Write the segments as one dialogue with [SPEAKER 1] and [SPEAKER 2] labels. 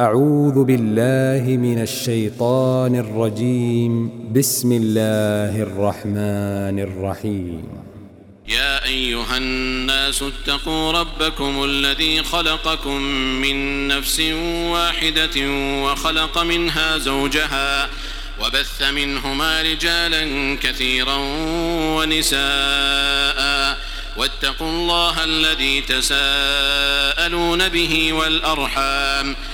[SPEAKER 1] أعوذ بالله من الشيطان الرجيم بسم الله الرحمن الرحيم
[SPEAKER 2] يا أيها الناس اتقوا ربكم الذي خلقكم من نفس واحدة وخلق منها زوجها وبث منهما رجالا كثيرا ونساء واتقوا الله الذي تساءلون به والأرحام ۖ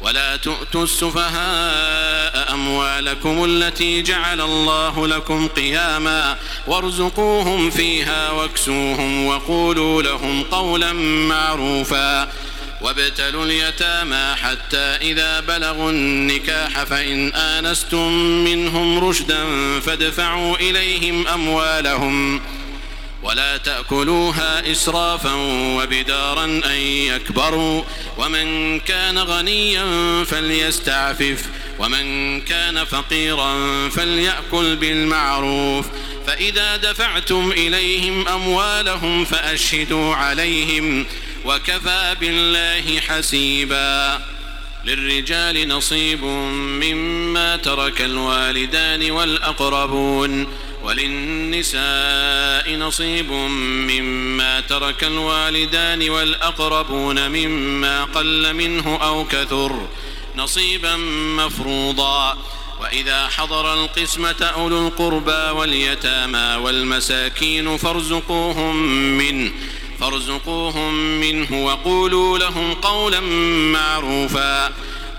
[SPEAKER 2] ولا تؤتوا السفهاء أموالكم التي جعل الله لكم قياما وارزقوهم فيها واكسوهم وقولوا لهم قولا معروفا وابتلوا اليتامى حتى إذا بلغوا النكاح فإن آنستم منهم رشدا فادفعوا إليهم أموالهم ۖ ولا تأكلوها إسرافا وبدارا أن يكبروا ومن كان غنيا فليستعفف ومن كان فقيرا فليأكل بالمعروف فإذا دفعتم إليهم أموالهم فأشهدوا عليهم وكفى بالله حسيبا للرجال نصيب مما ترك الوالدان والأقربون وللنساء نصيب مما ترك الوالدان والأقربون مما قل منه أو كثر نصيبا مفروضا وإذا حضر القسمة أولو القربى واليتامى والمساكين فارزقوهم منه فارزقوهم منه وقولوا لهم قولا معروفا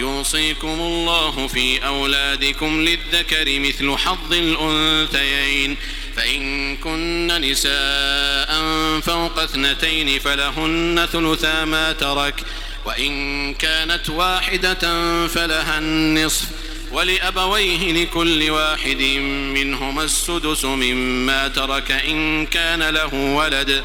[SPEAKER 2] يوصيكم الله في أولادكم للذكر مثل حظ الأنثيين فإن كن نساء فوق اثنتين فلهن ثلثا ما ترك وإن كانت واحدة فلها النصف ولأبويه لكل واحد منهما السدس مما ترك إن كان له ولد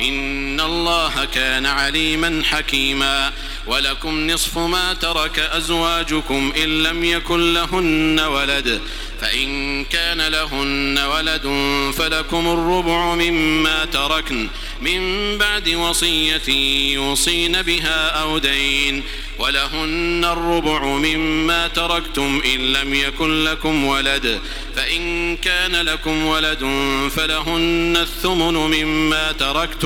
[SPEAKER 2] إن الله كان عليما حكيما ولكم نصف ما ترك أزواجكم إن لم يكن لهن ولد فإن كان لهن ولد فلكم الربع مما تركن من بعد وصية يوصين بها أو دين ولهن الربع مما تركتم إن لم يكن لكم ولد فإن كان لكم ولد فلهن الثمن مما تركتم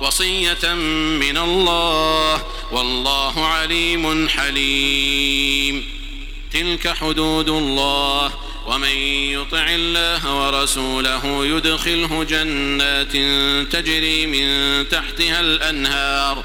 [SPEAKER 2] وصية من الله والله عليم حليم تلك حدود الله ومن يطع الله ورسوله يدخله جنات تجري من تحتها الأنهار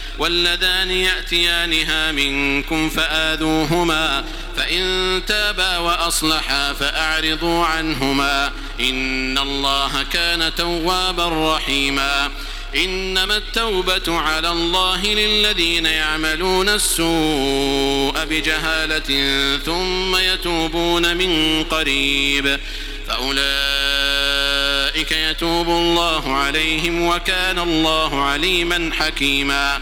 [SPEAKER 2] واللذان يأتيانها منكم فآذوهما فإن تابا وأصلحا فأعرضوا عنهما إن الله كان توابا رحيما إنما التوبة على الله للذين يعملون السوء بجهالة ثم يتوبون من قريب فأولئك يتوب الله عليهم وكان الله عليما حكيما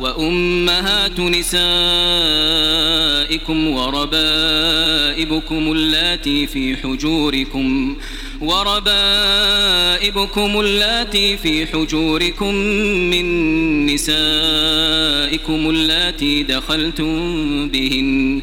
[SPEAKER 3] وأمهات نسائكم وربائبكم اللاتي في حجوركم وربائبكم اللاتي في حجوركم من نسائكم اللاتي دخلتم بهن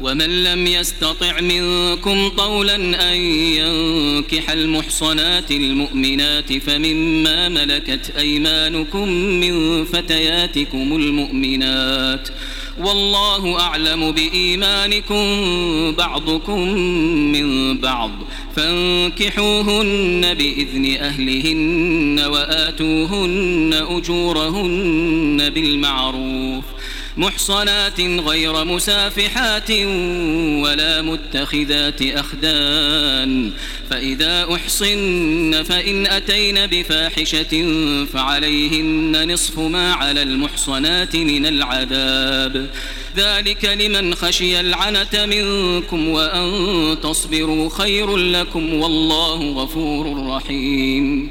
[SPEAKER 3] ومن لم يستطع منكم طولا أن ينكح المحصنات المؤمنات فمما ملكت أيمانكم من فتياتكم المؤمنات والله أعلم بإيمانكم بعضكم من بعض فانكحوهن بإذن أهلهن وآتوهن أجورهن بالمعروف محصنات غير مسافحات ولا متخذات أخدان فإذا أحصن فإن أتين بفاحشة فعليهن نصف ما على المحصنات من العذاب ذلك لمن خشي العنت منكم وأن تصبروا خير لكم والله غفور رحيم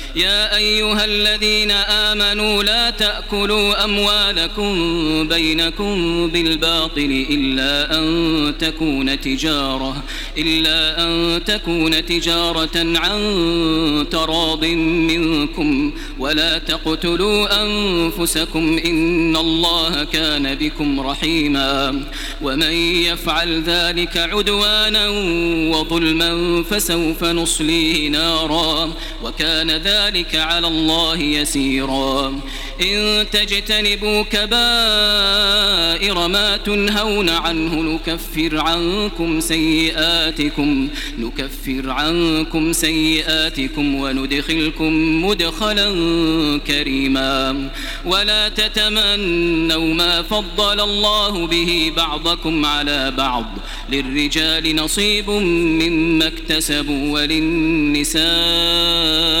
[SPEAKER 3] يا أيها الذين آمنوا لا تأكلوا أموالكم بينكم بالباطل إلا أن تكون تجارة إلا أن تكون تجارة عن تراض منكم ولا تقتلوا أنفسكم إن الله كان بكم رحيما ومن يفعل ذلك عدوانا وظلما فسوف نصليه نارا وكان ذلك ذلك على الله يسيرا إن تجتنبوا كبائر ما تنهون عنه نكفر عنكم سيئاتكم نكفر عنكم سيئاتكم وندخلكم مدخلا كريما ولا تتمنوا ما فضل الله به بعضكم على بعض للرجال نصيب مما اكتسبوا وللنساء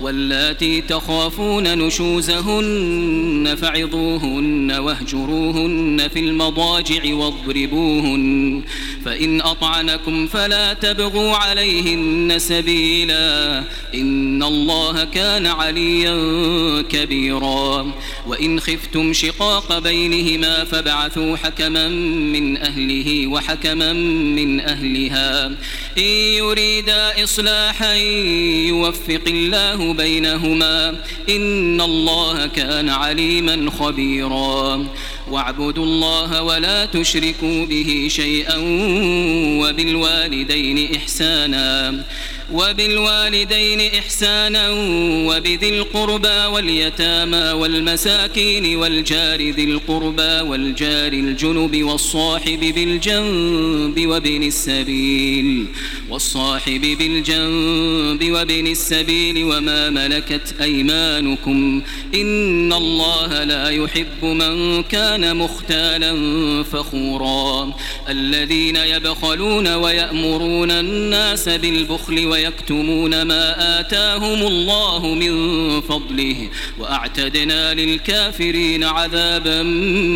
[SPEAKER 3] واللاتي تخافون نشوزهن فعظوهن واهجروهن في المضاجع واضربوهن فإن أطعنكم فلا تبغوا عليهن سبيلا إن الله كان عليا كبيرا وإن خفتم شقاق بينهما فابعثوا حكما من أهله وحكما من أهلها إن يريدا إصلاحا يوفق الله بينهما إن الله كان عليما خبيرا واعبدوا الله ولا تشركوا به شيئا وبالوالدين إحسانا وبالوالدين إحسانا وبذي القربى واليتامى والمساكين والجار ذي القربى والجار الجنب والصاحب بالجنب وابن السبيل والصاحب بالجنب وابن السبيل وما ملكت أيمانكم إن الله لا يحب من كان مختالا فخورا الذين يبخلون ويأمرون الناس بالبخل ويكتمون ما آتاهم الله من فضله وأعتدنا للكافرين عذابا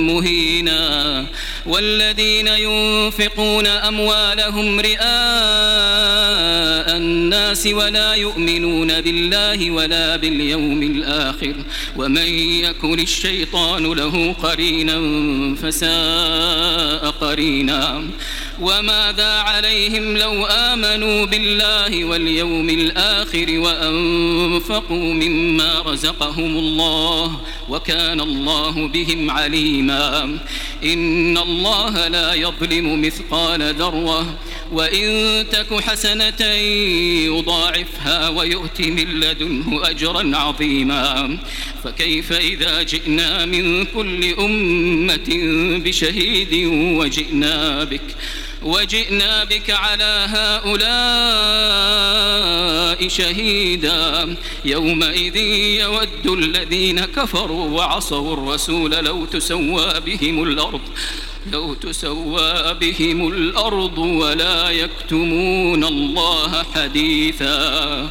[SPEAKER 3] مهينا والذين ينفقون أموالهم رئاء الناس ولا يؤمنون بالله ولا باليوم الآخر ومن يكن الشيطان له قرينا فساء قرينا وماذا عليهم لو آمنوا بالله واليوم الآخر وأنفقوا مما رزقهم الله وكان الله بهم عليما إن الله لا يظلم مثقال ذرة وإن تك حسنة يضاعفها ويؤت من لدنه أجرا عظيما فكيف إذا جئنا من كل أمة بشهيد وجئنا بك وجئنا بك على هؤلاء شهيدا يومئذ يود الذين كفروا وعصوا الرسول لو تسوى بهم الأرض لو تسوى بهم الأرض ولا يكتمون الله حديثا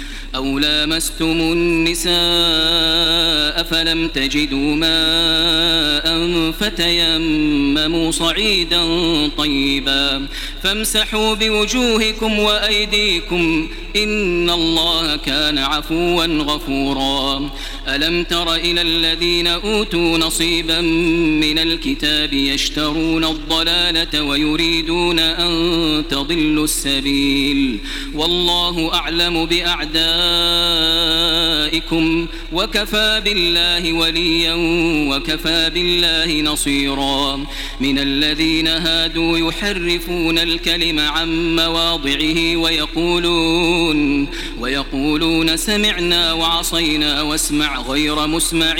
[SPEAKER 3] أو لامستم النساء فلم تجدوا ماء فتيمموا صعيدا طيبا فامسحوا بوجوهكم وأيديكم إن الله كان عفوا غفورا ألم تر إلى الذين أوتوا نصيبا من الكتاب يشترون الضلالة ويريدون أن تضلوا السبيل والله أعلم بأعدائكم وكفى بالله وليا وكفى بالله نصيرا من الذين هادوا يحرفون الكلم عن مواضعه ويقولون ويقولون سمعنا وعصينا واسمع غير مسمع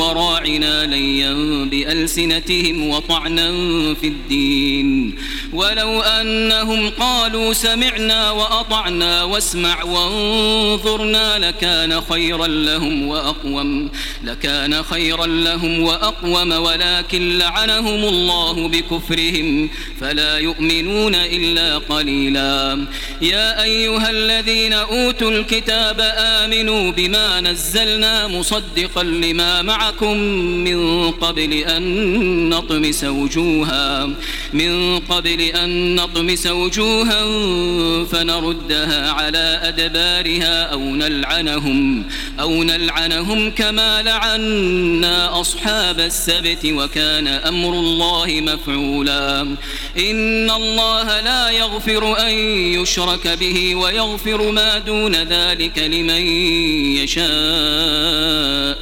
[SPEAKER 3] وراعنا ليا بألسنتهم وطعنا في الدين ولو أنهم قالوا سمعنا وأطعنا واسمع وانظرنا لكان خيرا لهم وأقوم لكان خيرا لهم وأقوم ولكن لعنهم الله بكفرهم فلا يؤمنون تؤمنون إلا قليلا يا أيها الذين أوتوا الكتاب آمنوا بما نزلنا مصدقا لما معكم من قبل أن نطمس وجوها من قبل أن نطمس وجوها فنردها على أدبارها أو نلعنهم أو نلعنهم كما لعنا أصحاب السبت وكان أمر الله مفعولا إن الله لا يغفر أن يشرك به ويغفر ما دون ذلك لمن يشاء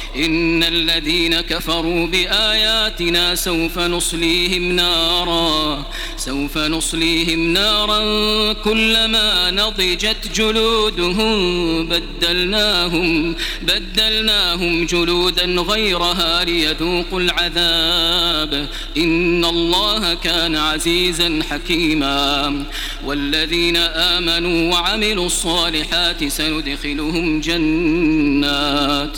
[SPEAKER 3] إن الذين كفروا بآياتنا سوف نصليهم نارا سوف نصليهم نارا كلما نضجت جلودهم بدلناهم بدلناهم جلودا غيرها ليذوقوا العذاب إن الله كان عزيزا حكيما والذين آمنوا وعملوا الصالحات سندخلهم جنات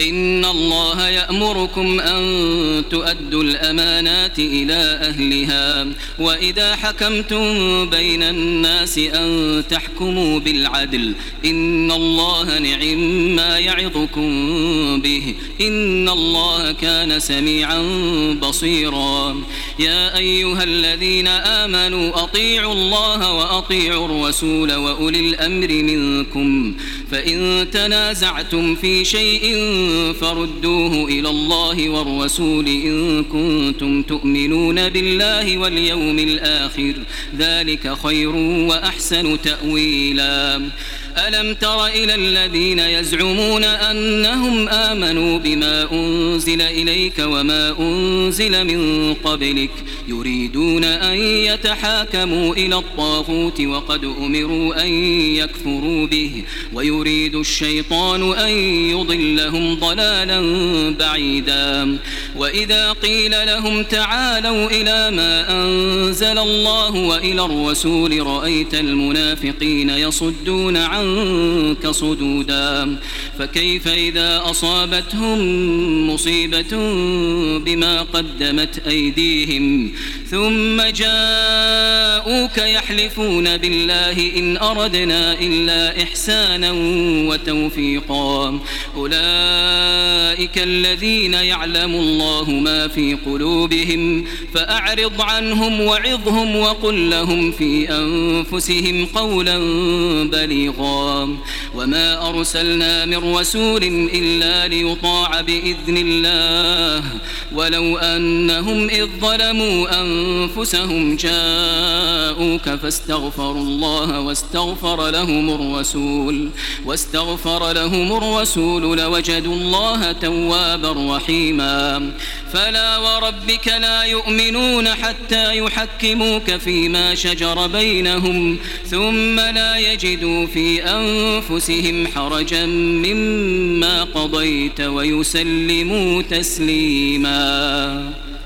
[SPEAKER 3] إن الله يأمركم أن تؤدوا الأمانات إلى أهلها وإذا حكمتم بين الناس أن تحكموا بالعدل إن الله نعم ما يعظكم به إن الله كان سميعا بصيرا يا أيها الذين آمنوا أطيعوا الله وأطيعوا الرسول وأولي الأمر منكم فإن تنازعتم في شيء فردوه إلى الله والرسول إن كنتم تؤمنون بالله واليوم الآخر ذلك خير وأحسن تأويلاً ألم تر إلى الذين يزعمون أنهم آمنوا بما أنزل إليك وما أنزل من قبلك يريدون أن يتحاكموا إلى الطاغوت وقد أمروا أن يكفروا به ويريد الشيطان أن يضلهم ضلالا بعيدا وإذا قيل لهم تعالوا إلى ما أنزل الله وإلى الرسول رأيت المنافقين يصدون عن عنك صدودا فكيف إذا أصابتهم مصيبة بما قدمت أيديهم ثم جاءوك يحلفون بالله إن أردنا إلا إحسانا وتوفيقا أولئك الذين يعلم الله ما في قلوبهم فأعرض عنهم وعظهم وقل لهم في أنفسهم قولا بليغا خيرا وما أرسلنا من رسول إلا ليطاع بإذن الله ولو أنهم إذ ظلموا أنفسهم جاءوك فاستغفروا الله واستغفر لهم الرسول واستغفر لهم الرسول لوجدوا الله توابا رحيما فلا وربك لا يؤمنون حتى يحكموك فيما شجر بينهم ثم لا يجدوا في لأنفسهم حرجا مما قضيت ويسلموا تسليماً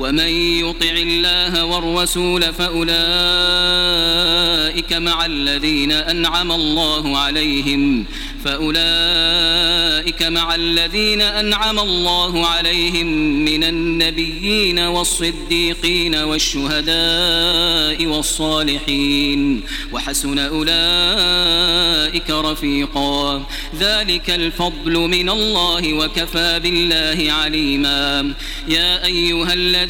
[SPEAKER 3] ومن يطع الله والرسول فأولئك مع الذين أنعم الله عليهم فأولئك مع الذين أنعم الله عليهم من النبيين والصديقين والشهداء والصالحين وحسن أولئك رفيقا ذلك الفضل من الله وكفى بالله عليما يا أيها الذين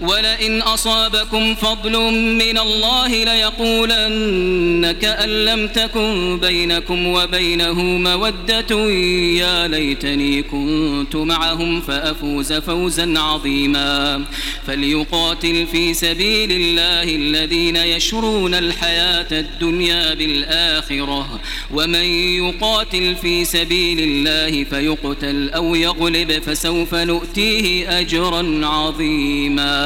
[SPEAKER 3] ولئن أصابكم فضل من الله ليقولن كأن لم تكن بينكم وبينه مودة يا ليتني كنت معهم فأفوز فوزا عظيما فليقاتل في سبيل الله الذين يشرون الحياة الدنيا بالآخرة ومن يقاتل في سبيل الله فيقتل أو يغلب فسوف نؤتيه أجرا عظيما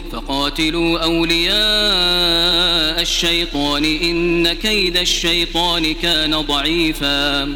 [SPEAKER 3] فقاتلوا أولياء الشيطان إن كيد الشيطان كان ضعيفاً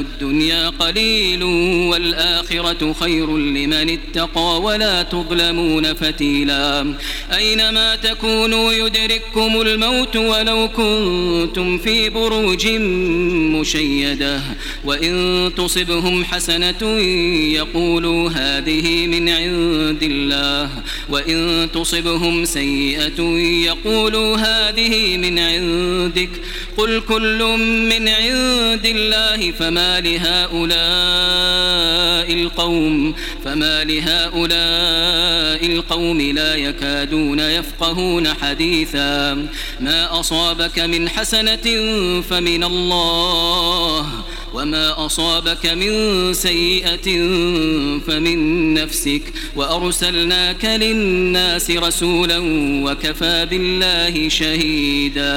[SPEAKER 3] الدنيا قليل والآخرة خير لمن اتقى ولا تظلمون فتيلا أينما تكونوا يدرككم الموت ولو كنتم في بروج مشيدة وإن تصبهم حسنة يقولوا هذه من عند الله وإن تصبهم سيئة يقولوا هذه من عندك قل كل من عند الله فما فما لهؤلاء القوم فما لهؤلاء القوم لا يكادون يفقهون حديثا ما أصابك من حسنة فمن الله وما أصابك من سيئة فمن نفسك وأرسلناك للناس رسولا وكفى بالله شهيدا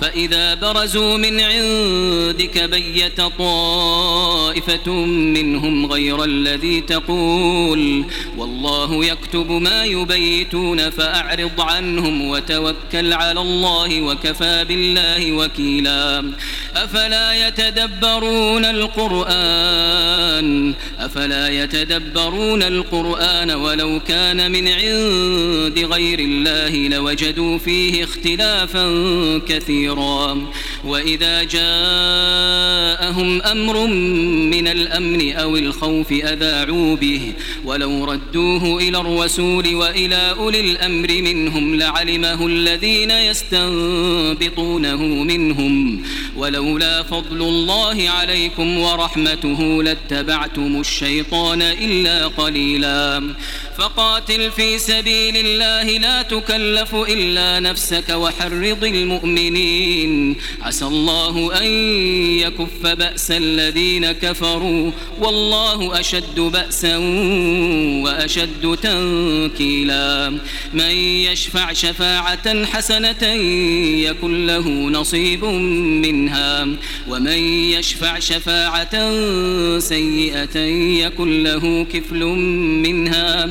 [SPEAKER 3] فإذا برزوا من عندك بيت طائفة منهم غير الذي تقول والله يكتب ما يبيتون فأعرض عنهم وتوكل على الله وكفى بالله وكيلا أفلا يتدبرون القرآن أفلا يتدبرون القرآن ولو كان من عند غير الله لوجدوا فيه اختلافا كثيرا كبيرا وإذا جاءهم أمر من الأمن أو الخوف أذاعوا به ولو ردوه إلى الرسول وإلى أولي الأمر منهم لعلمه الذين يستنبطونه منهم ولولا فضل الله عليكم ورحمته لاتبعتم الشيطان إلا قليلا فقاتل في سبيل الله لا تكلف إلا نفسك وحرض المؤمنين عسى الله أن يكف بأس الذين كفروا والله أشد بأسا وأشد تنكيلا من يشفع شفاعة حسنة يكن له نصيب منها ومن يشفع شفاعة سيئة يكن له كفل منها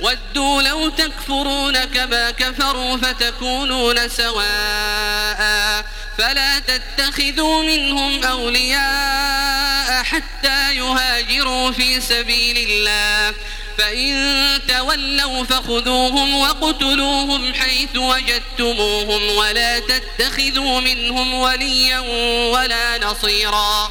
[SPEAKER 3] ودوا لو تكفرون كما كفروا فتكونون سواء فلا تتخذوا منهم أولياء حتى يهاجروا في سبيل الله فإن تولوا فخذوهم وقتلوهم حيث وجدتموهم ولا تتخذوا منهم وليا ولا نصيراً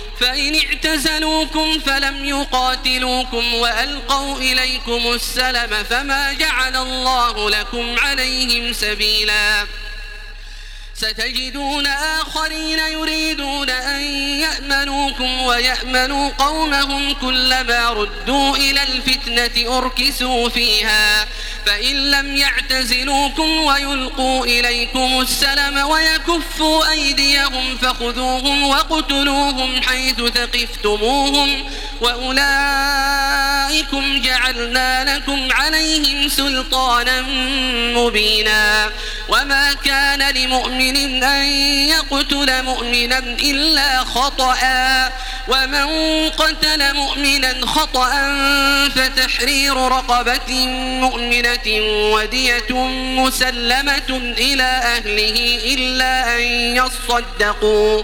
[SPEAKER 3] فإن اعتزلوكم فلم يقاتلوكم وألقوا إليكم السلم فما جعل الله لكم عليهم سبيلاً ستجدون آخرين يريدون أن يأمنوكم ويأمنوا قومهم كلما ردوا إلى الفتنة أركسوا فيها فإن لم يعتزلوكم ويلقوا إليكم السلم ويكفوا أيديهم فخذوهم وقتلوهم حيث ثقفتموهم وأولئكم جعلنا لكم عليهم سلطانا مبينا وما كان لمؤمن مؤمن أن يقتل مؤمنا إلا خطأ ومن قتل مؤمنا خطأ فتحرير رقبة مؤمنة ودية مسلمة إلى أهله إلا أن يصدقوا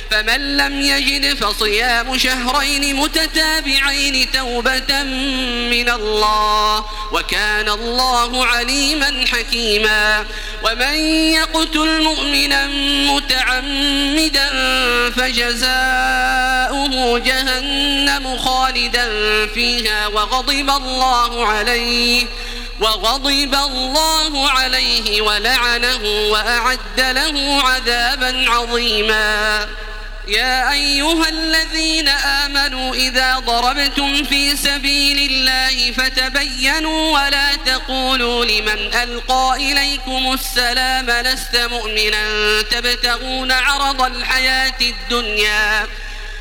[SPEAKER 3] فمن لم يجد فصيام شهرين متتابعين توبة من الله وكان الله عليما حكيما ومن يقتل مؤمنا متعمدا فجزاؤه جهنم خالدا فيها وغضب الله عليه وغضب الله عليه ولعنه وأعد له عذابا عظيما يا أيها الذين آمنوا إذا ضربتم في سبيل الله فتبينوا ولا تقولوا لمن ألقى إليكم السلام لست مؤمنا تبتغون عرض الحياة الدنيا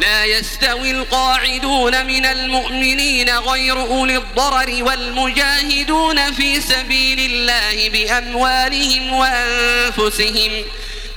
[SPEAKER 3] لا يستوي القاعدون من المؤمنين غير أولي الضرر والمجاهدون في سبيل الله بأموالهم وأنفسهم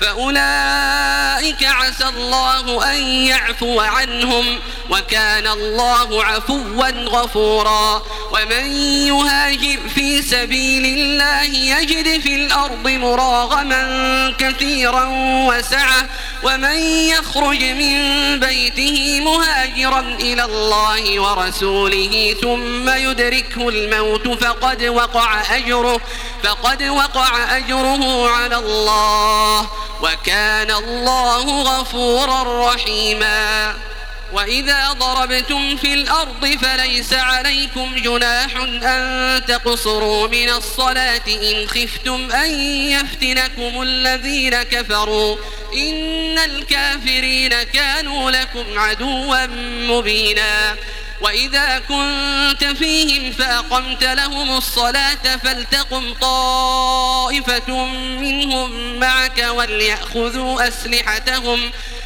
[SPEAKER 3] فأولئك عسى الله أن يعفو عنهم وكان الله عفوا غفورا ومن يهاجر في سبيل الله يجد في الأرض مراغما كثيرا وسعة ومن يخرج من بيته مهاجرا إلى الله ورسوله ثم يدركه الموت فقد وقع أجره فقد وقع أجره على الله وكان الله غفورا رحيما وإذا ضربتم في الأرض فليس عليكم جناح أن تقصروا من الصلاة إن خفتم أن يفتنكم الذين كفروا إن الكافرين كانوا لكم عدوا مبينا وإذا كنت فيهم فأقمت لهم الصلاة فلتقم طائفة منهم معك وليأخذوا أسلحتهم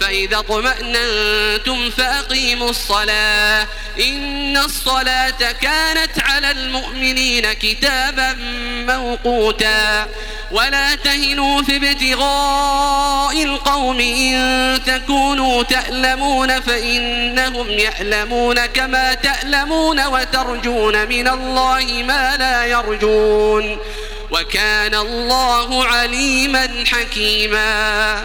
[SPEAKER 3] فإذا اطمأننتم فأقيموا الصلاة إن الصلاة كانت على المؤمنين كتابا موقوتا ولا تهنوا في ابتغاء القوم إن تكونوا تألمون فإنهم يألمون كما تألمون وترجون من الله ما لا يرجون وكان الله عليما حكيما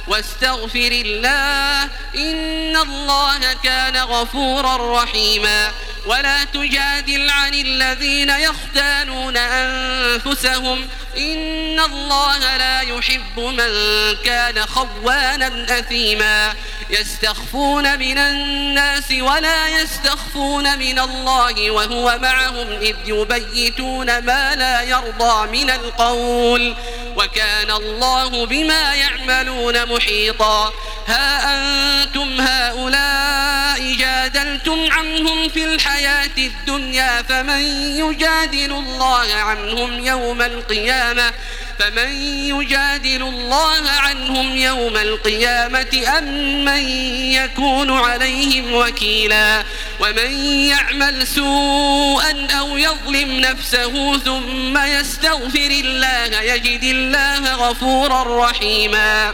[SPEAKER 3] واستغفر الله إن الله كان غفورا رحيما ولا تجادل عن الذين يختانون أنفسهم إن الله لا يحب من كان خوانا أثيما يستخفون من الناس ولا يستخفون من الله وهو معهم إذ يبيتون ما لا يرضى من القول وكان الله بما يعملون محيطا ها أنتم هؤلاء جادلتم عنهم في الحياة الدنيا فمن يجادل الله عنهم يوم القيامة أفمن يجادل الله عنهم يوم القيامة أم من يكون عليهم وكيلا ومن يعمل سوءا أو يظلم نفسه ثم يستغفر الله يجد الله غفورا رحيما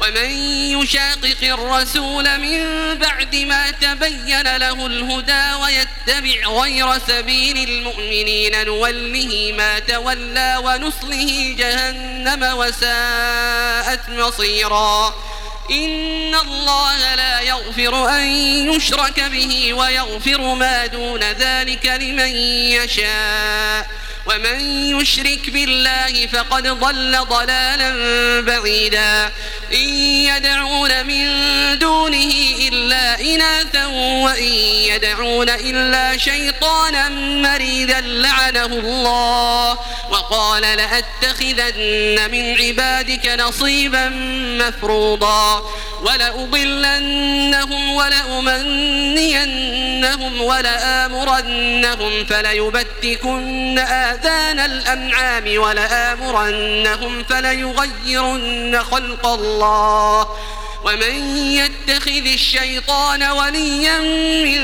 [SPEAKER 3] ومن يشاقق الرسول من بعد ما تبين له الهدى ويتبع غير سبيل المؤمنين نوله ما تولى ونصله جهنم وساءت مصيرا إن الله لا يغفر أن يشرك به ويغفر ما دون ذلك لمن يشاء ومن يشرك بالله فقد ضل ضلالا بعيدا إن يدعون من دونه إلا إناثا وإن يدعون إلا شيطانا مريدا لعنه الله وقال لأتخذن من عبادك نصيبا مفروضا ولأضلنهم ولأمنينهم ولآمرنهم فليبتكن آذان الأنعام ولآمرنهم فليغيرن خلق الله الله ومن يتخذ الشيطان وليا من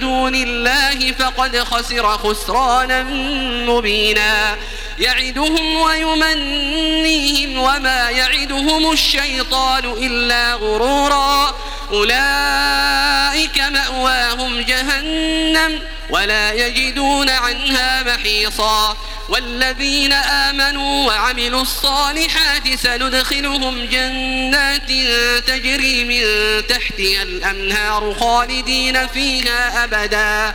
[SPEAKER 3] دون الله فقد خسر خسرانا مبينا يعدهم ويمنيهم وما يعدهم الشيطان إلا غرورا أولئك مأواهم جهنم ولا يجدون عنها محيصا والذين آمنوا وعملوا الصالحات سندخلهم جنات تجري من تحتها الأنهار خالدين فيها أبداً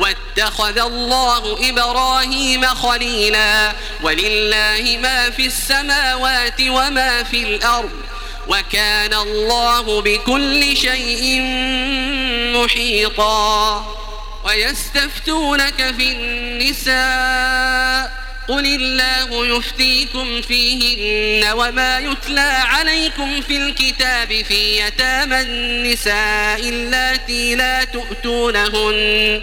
[SPEAKER 3] واتخذ الله إبراهيم خليلا ولله ما في السماوات وما في الأرض وكان الله بكل شيء محيطا ويستفتونك في النساء قل الله يفتيكم فيهن وما يتلى عليكم في الكتاب في يتامى النساء اللاتي لا تؤتونهن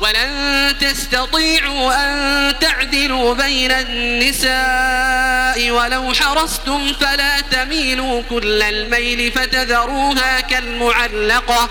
[SPEAKER 3] ولن تستطيعوا أن تعدلوا بين النساء ولو حرصتم فلا تميلوا كل الميل فتذروها كالمعلقة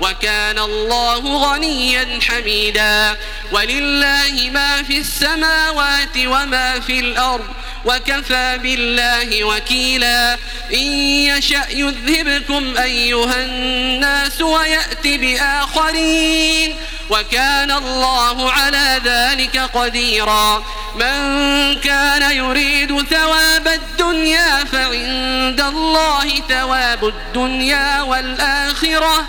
[SPEAKER 3] وكان الله غنيا حميدا ولله ما في السماوات وما في الأرض وكفى بالله وكيلا إن يشأ يذهبكم أيها الناس ويأت بآخرين وكان الله على ذلك قديرا من كان يريد ثواب الدنيا فعند الله ثواب الدنيا والآخرة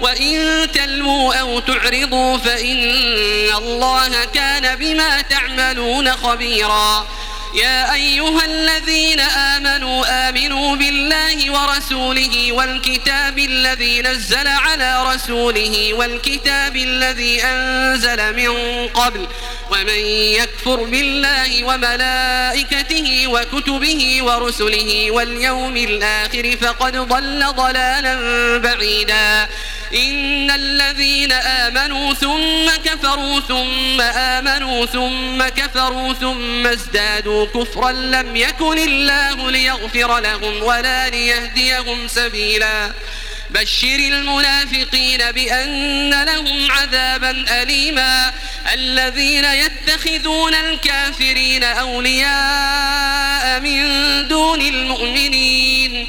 [SPEAKER 3] وإن تلووا أو تعرضوا فإن الله كان بما تعملون خبيرا يا أيها الذين آمنوا آمنوا بالله ورسوله والكتاب الذي نزل على رسوله والكتاب الذي أنزل من قبل ومن يكفر بالله وملائكته وكتبه ورسله واليوم الآخر فقد ضل ضلالا بعيدا إن الذين آمنوا ثم كفروا ثم آمنوا ثم كفروا ثم ازدادوا كفرا لم يكن الله ليغفر لهم ولا ليهديهم سبيلا بشر المنافقين بأن لهم عذابا أليما الذين يتخذون الكافرين أولياء من دون المؤمنين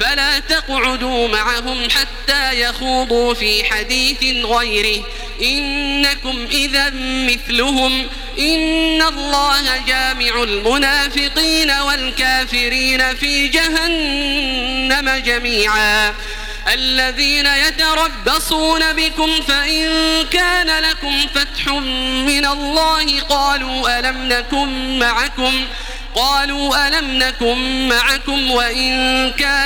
[SPEAKER 3] فلا تقعدوا معهم حتى يخوضوا في حديث غيره إنكم إذا مثلهم إن الله جامع المنافقين والكافرين في جهنم جميعا الذين يتربصون بكم فإن كان لكم فتح من الله قالوا ألم نكن معكم قالوا ألم نكن معكم وإن كان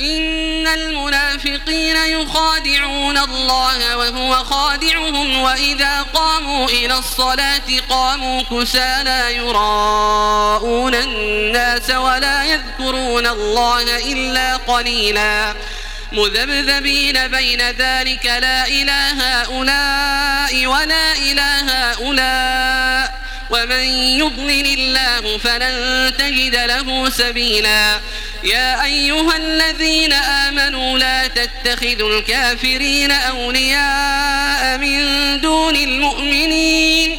[SPEAKER 3] إن المنافقين يخادعون الله وهو خادعهم وإذا قاموا إلى الصلاة قاموا كسالى يراءون الناس ولا يذكرون الله إلا قليلا مذبذبين بين ذلك لا إله هؤلاء ولا إله هؤلاء ومن يضلل الله فلن تجد له سبيلا يا أيها الذين آمنوا لا تتخذوا الكافرين أولياء من دون المؤمنين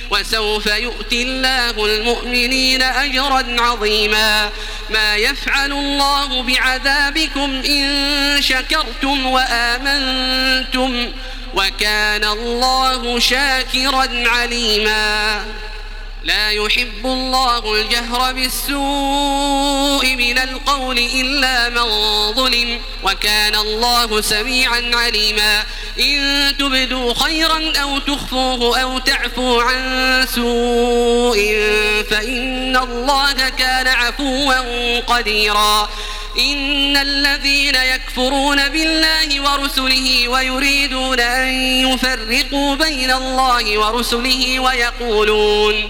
[SPEAKER 3] وسوف يؤتي الله المؤمنين أجرا عظيما ما يفعل الله بعذابكم إن شكرتم وآمنتم وكان الله شاكرا عليما لا يحب الله الجهر بالسوء من القول إلا من ظلم وكان الله سميعا عليما إن تبدوا خيرا أو تخفوه أو تعفوا عن سوء فإن الله كان عفوا قديرا إن الذين يكفرون بالله ورسله ويريدون أن يفرقوا بين الله ورسله ويقولون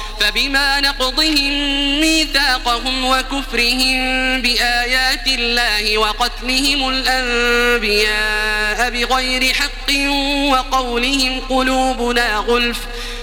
[SPEAKER 3] فبما نقضهم ميثاقهم وكفرهم بآيات الله وقتلهم الأنبياء بغير حق وقولهم قلوبنا غلف ۖ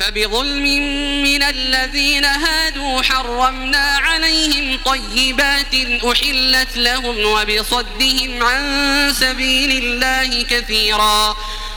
[SPEAKER 3] فبظلم من الذين هادوا حرمنا عليهم طيبات أحلت لهم وبصدهم عن سبيل الله كثيراً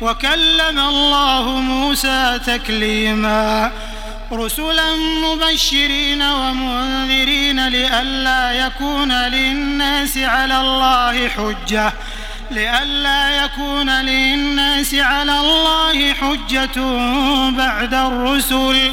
[SPEAKER 4] وكلم الله موسى تكليما رسلا مبشرين ومنذرين لئلا يكون للناس على الله حجة لئلا يكون للناس على الله حجة بعد الرسل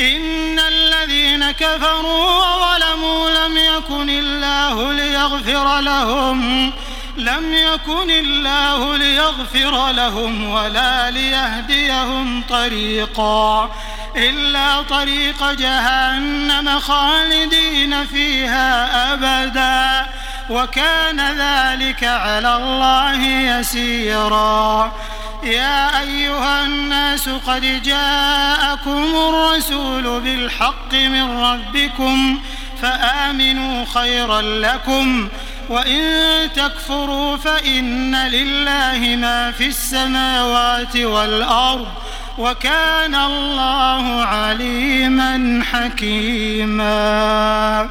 [SPEAKER 4] إن الذين كفروا وظلموا لم يكن الله ليغفر لهم لم يكن الله ليغفر لهم ولا ليهديهم طريقا إلا طريق جهنم خالدين فيها أبدا وكان ذلك على الله يسيرا يا أيها الناس قد جاءكم الرسول بالحق من ربكم فآمنوا خيرا لكم وإن تكفروا فإن لله ما في السماوات والأرض وكان الله عليما حكيما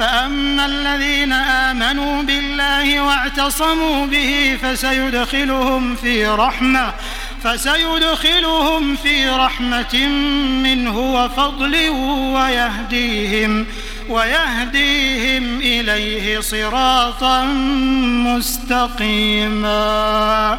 [SPEAKER 4] فأما الذين آمنوا بالله واعتصموا به فسيدخلهم في رحمة فسيدخلهم في رحمة منه وفضل ويهديهم ويهديهم إليه صراطا مستقيما